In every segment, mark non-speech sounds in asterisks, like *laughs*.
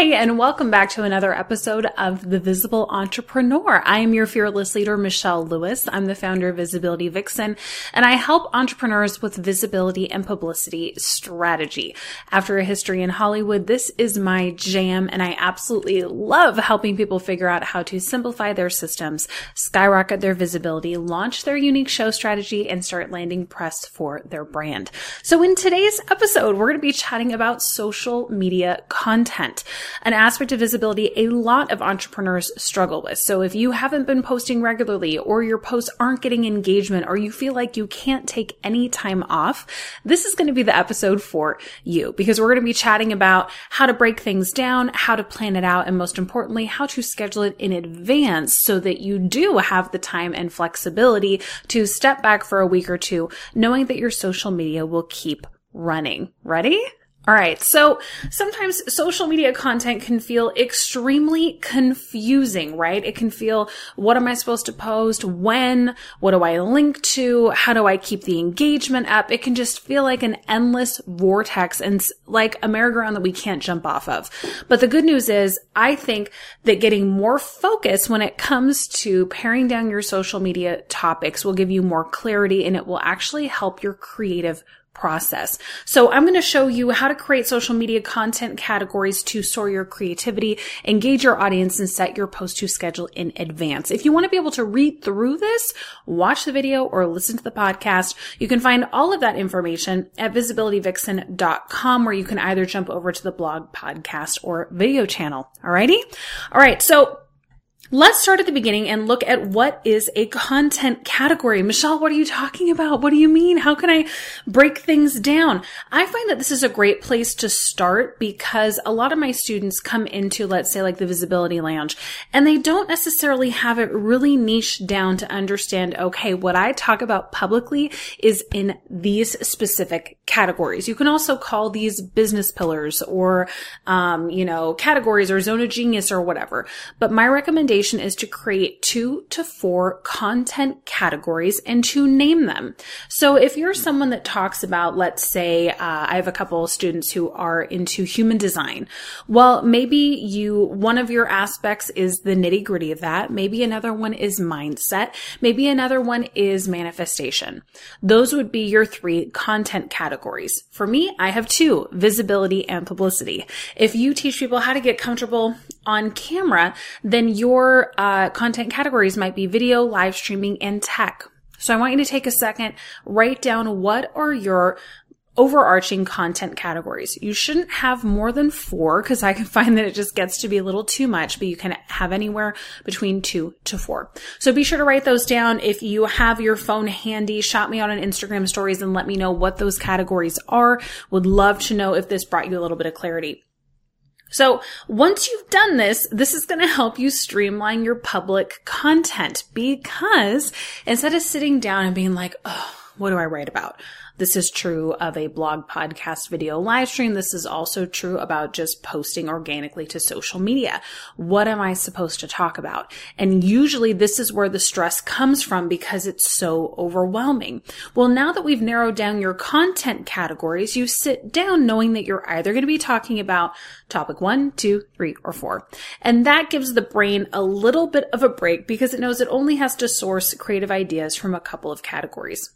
Hey, and welcome back to another episode of The Visible Entrepreneur. I am your fearless leader, Michelle Lewis. I'm the founder of Visibility Vixen, and I help entrepreneurs with visibility and publicity strategy. After a history in Hollywood, this is my jam, and I absolutely love helping people figure out how to simplify their systems, skyrocket their visibility, launch their unique show strategy, and start landing press for their brand. So in today's episode, we're going to be chatting about social media content an aspect of visibility a lot of entrepreneurs struggle with. So if you haven't been posting regularly or your posts aren't getting engagement or you feel like you can't take any time off, this is going to be the episode for you because we're going to be chatting about how to break things down, how to plan it out, and most importantly, how to schedule it in advance so that you do have the time and flexibility to step back for a week or two, knowing that your social media will keep running. Ready? All right. So sometimes social media content can feel extremely confusing, right? It can feel, what am I supposed to post? When? What do I link to? How do I keep the engagement up? It can just feel like an endless vortex and like a merry-go-round that we can't jump off of. But the good news is I think that getting more focus when it comes to paring down your social media topics will give you more clarity and it will actually help your creative process. So I'm going to show you how to create social media content categories to soar your creativity, engage your audience, and set your post to schedule in advance. If you want to be able to read through this, watch the video or listen to the podcast, you can find all of that information at visibilityvixen.com where you can either jump over to the blog, podcast, or video channel. Alrighty? Alright, so Let's start at the beginning and look at what is a content category. Michelle, what are you talking about? What do you mean? How can I break things down? I find that this is a great place to start because a lot of my students come into, let's say, like the visibility lounge, and they don't necessarily have it really niche down to understand, okay, what I talk about publicly is in these specific categories. You can also call these business pillars or, um, you know, categories or zone of genius or whatever. But my recommendation recommendation is to create two to four content categories and to name them. So if you're someone that talks about, let's say, uh, I have a couple of students who are into human design. Well, maybe you, one of your aspects is the nitty gritty of that. Maybe another one is mindset. Maybe another one is manifestation. Those would be your three content categories. For me, I have two, visibility and publicity. If you teach people how to get comfortable on camera, then your uh, content categories might be video, live streaming, and tech. So I want you to take a second, write down what are your overarching content categories. You shouldn't have more than four because I can *laughs* find that it just gets to be a little too much, but you can have anywhere between two to four. So be sure to write those down. If you have your phone handy, shot me on an Instagram stories and let me know what those categories are. Would love to know if this brought you a little bit of clarity. So once you've done this, this is going to help you streamline your public content because instead of sitting down and being like, oh, what do I write about? This is true of a blog, podcast, video, live stream. This is also true about just posting organically to social media. What am I supposed to talk about? And usually this is where the stress comes from because it's so overwhelming. Well, now that we've narrowed down your content categories, you sit down knowing that you're either going to be talking about topic one, two, three, or four. And that gives the brain a little bit of a break because it knows it only has to source creative ideas from a couple of categories.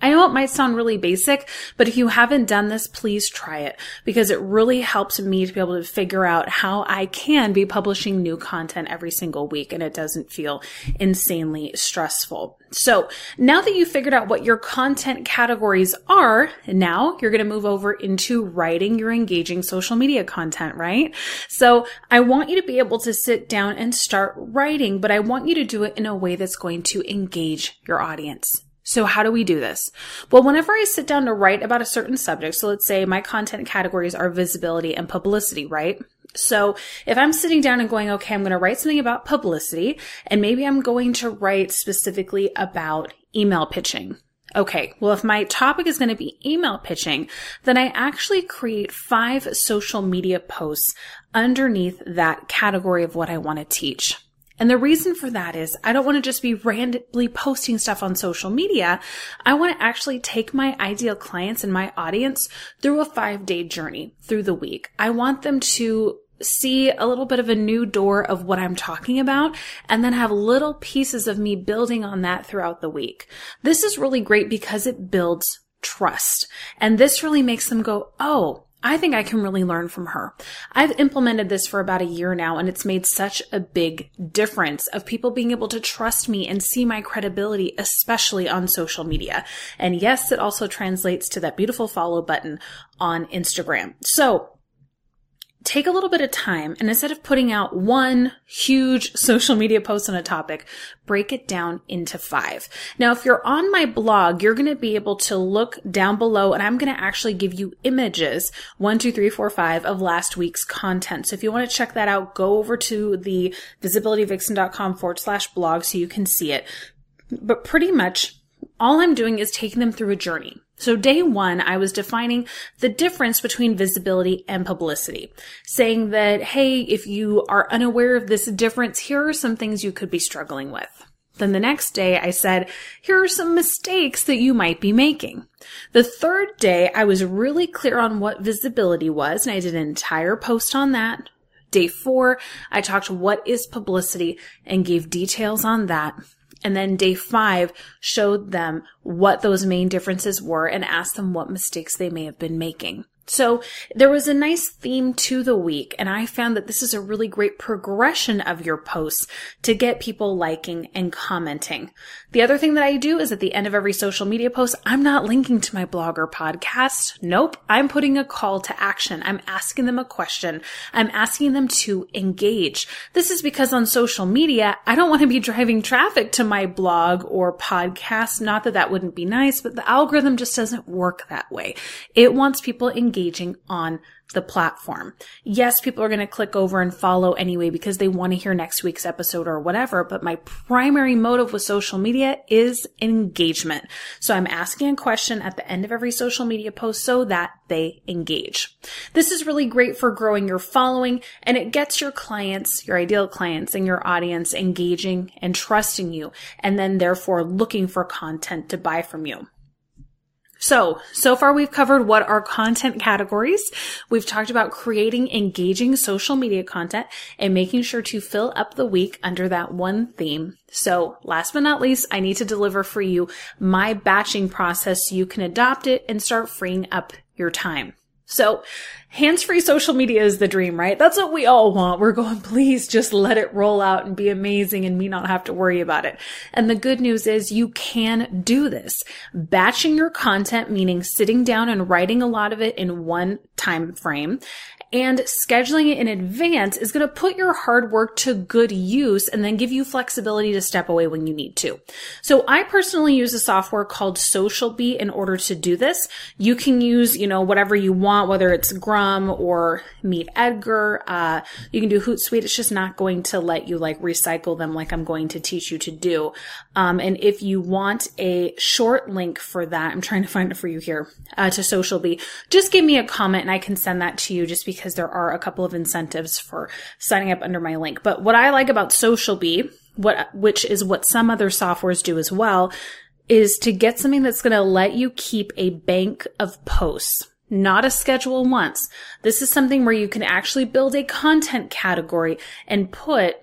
I know it might sound really basic, but if you haven't done this, please try it because it really helps me to be able to figure out how I can be publishing new content every single week and it doesn't feel insanely stressful. So now that you've figured out what your content categories are, now you're going to move over into writing your engaging social media content, right? So I want you to be able to sit down and start writing, but I want you to do it in a way that's going to engage your audience. So how do we do this? Well, whenever I sit down to write about a certain subject, so let's say my content categories are visibility and publicity, right? So if I'm sitting down and going, okay, I'm going to write something about publicity and maybe I'm going to write specifically about email pitching. Okay. Well, if my topic is going to be email pitching, then I actually create five social media posts underneath that category of what I want to teach. And the reason for that is I don't want to just be randomly posting stuff on social media. I want to actually take my ideal clients and my audience through a five day journey through the week. I want them to see a little bit of a new door of what I'm talking about and then have little pieces of me building on that throughout the week. This is really great because it builds trust. And this really makes them go, Oh, I think I can really learn from her. I've implemented this for about a year now and it's made such a big difference of people being able to trust me and see my credibility, especially on social media. And yes, it also translates to that beautiful follow button on Instagram. So take a little bit of time and instead of putting out one huge *laughs* social media post on a topic, break it down into five. Now, if you're on my blog, you're going to be able to look down below and I'm going to actually give you images, one, two, three, four, five of last week's content. So if you want to check that out, go over to the visibilityvixen.com forward slash blog so you can see it. But pretty much all I'm doing is taking them through a journey. So day one, I was defining the difference between visibility and publicity, saying that, hey, if you are unaware of this difference, here are some things you could be struggling with. Then the next day I said, here are some mistakes that you might be making. The third day I was really clear on what visibility was and I did an entire post on that. Day four, I talked what is publicity and gave details on that. And then day five showed them what those main differences were and asked them what mistakes they may have been making. So there was a nice theme to the week, and I found that this is a really great progression of your posts to get people liking and commenting. The other thing that I do is at the end of every social media post, I'm not linking to my blog or podcast. Nope. I'm putting a call to action. I'm asking them a question. I'm asking them to engage. This is because on social media, I don't want to be driving traffic to my blog or podcast. Not that that wouldn't be nice, but the algorithm just doesn't work that way. It wants people engaged engaging on the platform. Yes, people are going to click over and follow anyway because they want to hear next week's episode or whatever, but my primary motive with social media is engagement. So I'm asking a question at the end of every social media post so that they engage. This is really great for growing your following and it gets your clients, your ideal clients and your audience engaging and trusting you and then therefore looking for content to buy from you. So, so far we've covered what are content categories. We've talked about creating engaging social media content and making sure to fill up the week under that one theme. So last but not least, I need to deliver for you my batching process so you can adopt it and start freeing up your time. So hands-free social media is the dream, right? That's what we all want. We're going, *laughs* please just let it roll out and be amazing and me not have to worry about it. And the good news is you can do this. Batching your content, meaning sitting down and writing a lot of it in one time frame and scheduling it in advance is going to put your hard work to good use and then give you flexibility to step away when you need to. So I personally use a software called SocialBee in order to do this. You can use, you know, whatever you want, whether it's Grum or Meet Edgar. Uh, you can do Hootsuite. It's just not going to let you like recycle them like I'm going to teach you to do. Um, and if you want a short link for that, I'm trying to find it for you here, uh, to SocialBee, just give me a comment and I can send that to you just because because there are a couple of incentives for signing up under my link. But what I like about SocialBee, what, which is what some other softwares do as well, is to get something that's going to let you keep a bank of posts not a schedule once. This is something where you can actually build a content category and put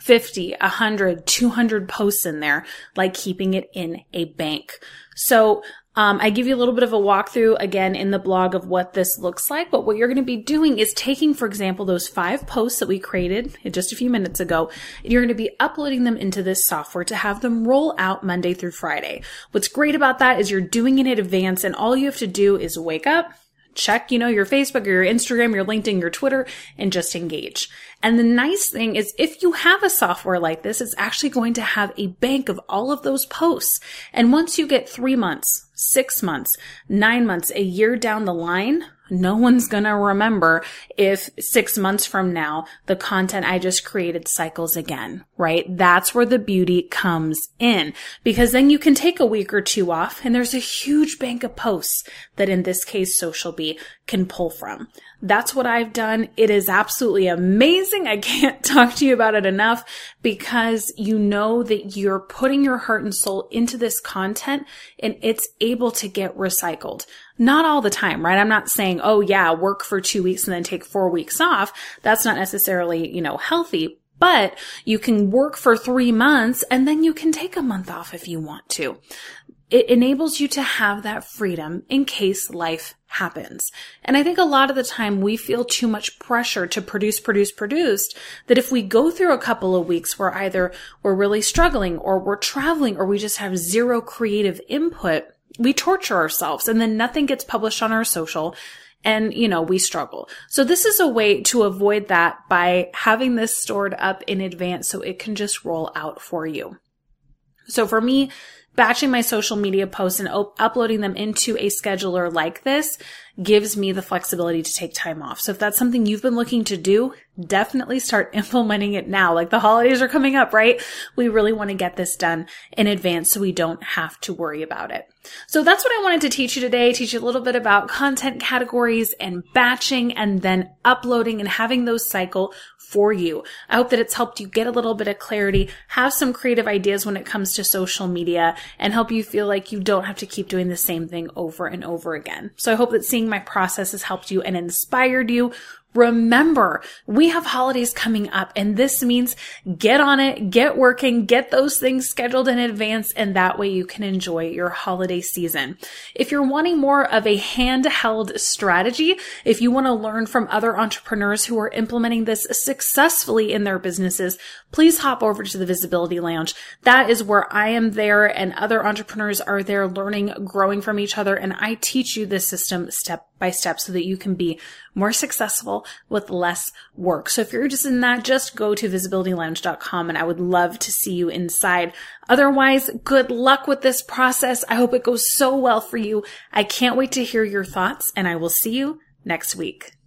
50, 100, 200 posts in there, like keeping it in a bank. So um, I give you a little bit of a walkthrough again in the blog of what this looks like. But what you're going to be doing is taking, for example, those five posts that we created just a few minutes ago, and you're going to be uploading them into this software to have them roll out Monday through Friday. What's great about that is you're doing it in advance and all you have to do is wake up, check, you know, your Facebook or your Instagram, your LinkedIn, your Twitter, and just engage. And the nice thing is if you have a software like this, it's actually going to have a bank of all of those posts. And once you get three months, six months, nine months, a year down the line, no one's to remember if six months from now, the content I just created cycles again, right? That's where the beauty comes in because then you can take a week or two off and there's a huge bank of posts that in this case, SocialBee can pull from. That's what I've done. It is absolutely amazing. I can't *laughs* talk to you about it enough because you know that you're putting your heart and soul into this content and it's able to get recycled. Not all the time, right? I'm not saying, oh yeah, work for two weeks and then take four weeks off. That's not necessarily, you know, healthy, but you can work for three months and then you can take a month off if you want to. It enables you to have that freedom in case life happens. And I think a lot of the time we feel too much pressure to produce, produce, produce that if we go through a couple of weeks where either we're really struggling or we're traveling or we just have zero creative input, we torture ourselves and then nothing gets published on our social and you know we struggle. So this is a way to avoid that by having this stored up in advance so it can just roll out for you. So for me batching my social media posts and op- uploading them into a scheduler like this gives me the flexibility to take time off. So if that's something you've been looking to do, definitely start *laughs* implementing it now. Like the holidays are coming up, right? We really want to get this done in advance so we don't have to worry about it. So that's what I wanted to teach you today, teach you a little bit about content categories and batching and then uploading and having those cycle for you. I hope that it's helped you get a little bit of clarity, have some creative ideas when it comes to social media and help you feel like you don't have to keep doing the same thing over and over again. So I hope that seeing my process has helped you and inspired you Remember, we have holidays coming up and this means get on it, get working, get those things scheduled in advance and that way you can enjoy your holiday season. If you're wanting more of a handheld strategy, if you want to learn from other entrepreneurs who are implementing this successfully in their businesses, please hop over to the Visibility Lounge. That is where I am there and other entrepreneurs are there learning, growing from each other and I teach you this system step by step so that you can be more successful with less work. So if you're interested in that, just go to visibilitylounge.com and I would love to see you inside. Otherwise, good luck with this process. I hope it goes so well for you. I can't wait to hear your thoughts and I will see you next week.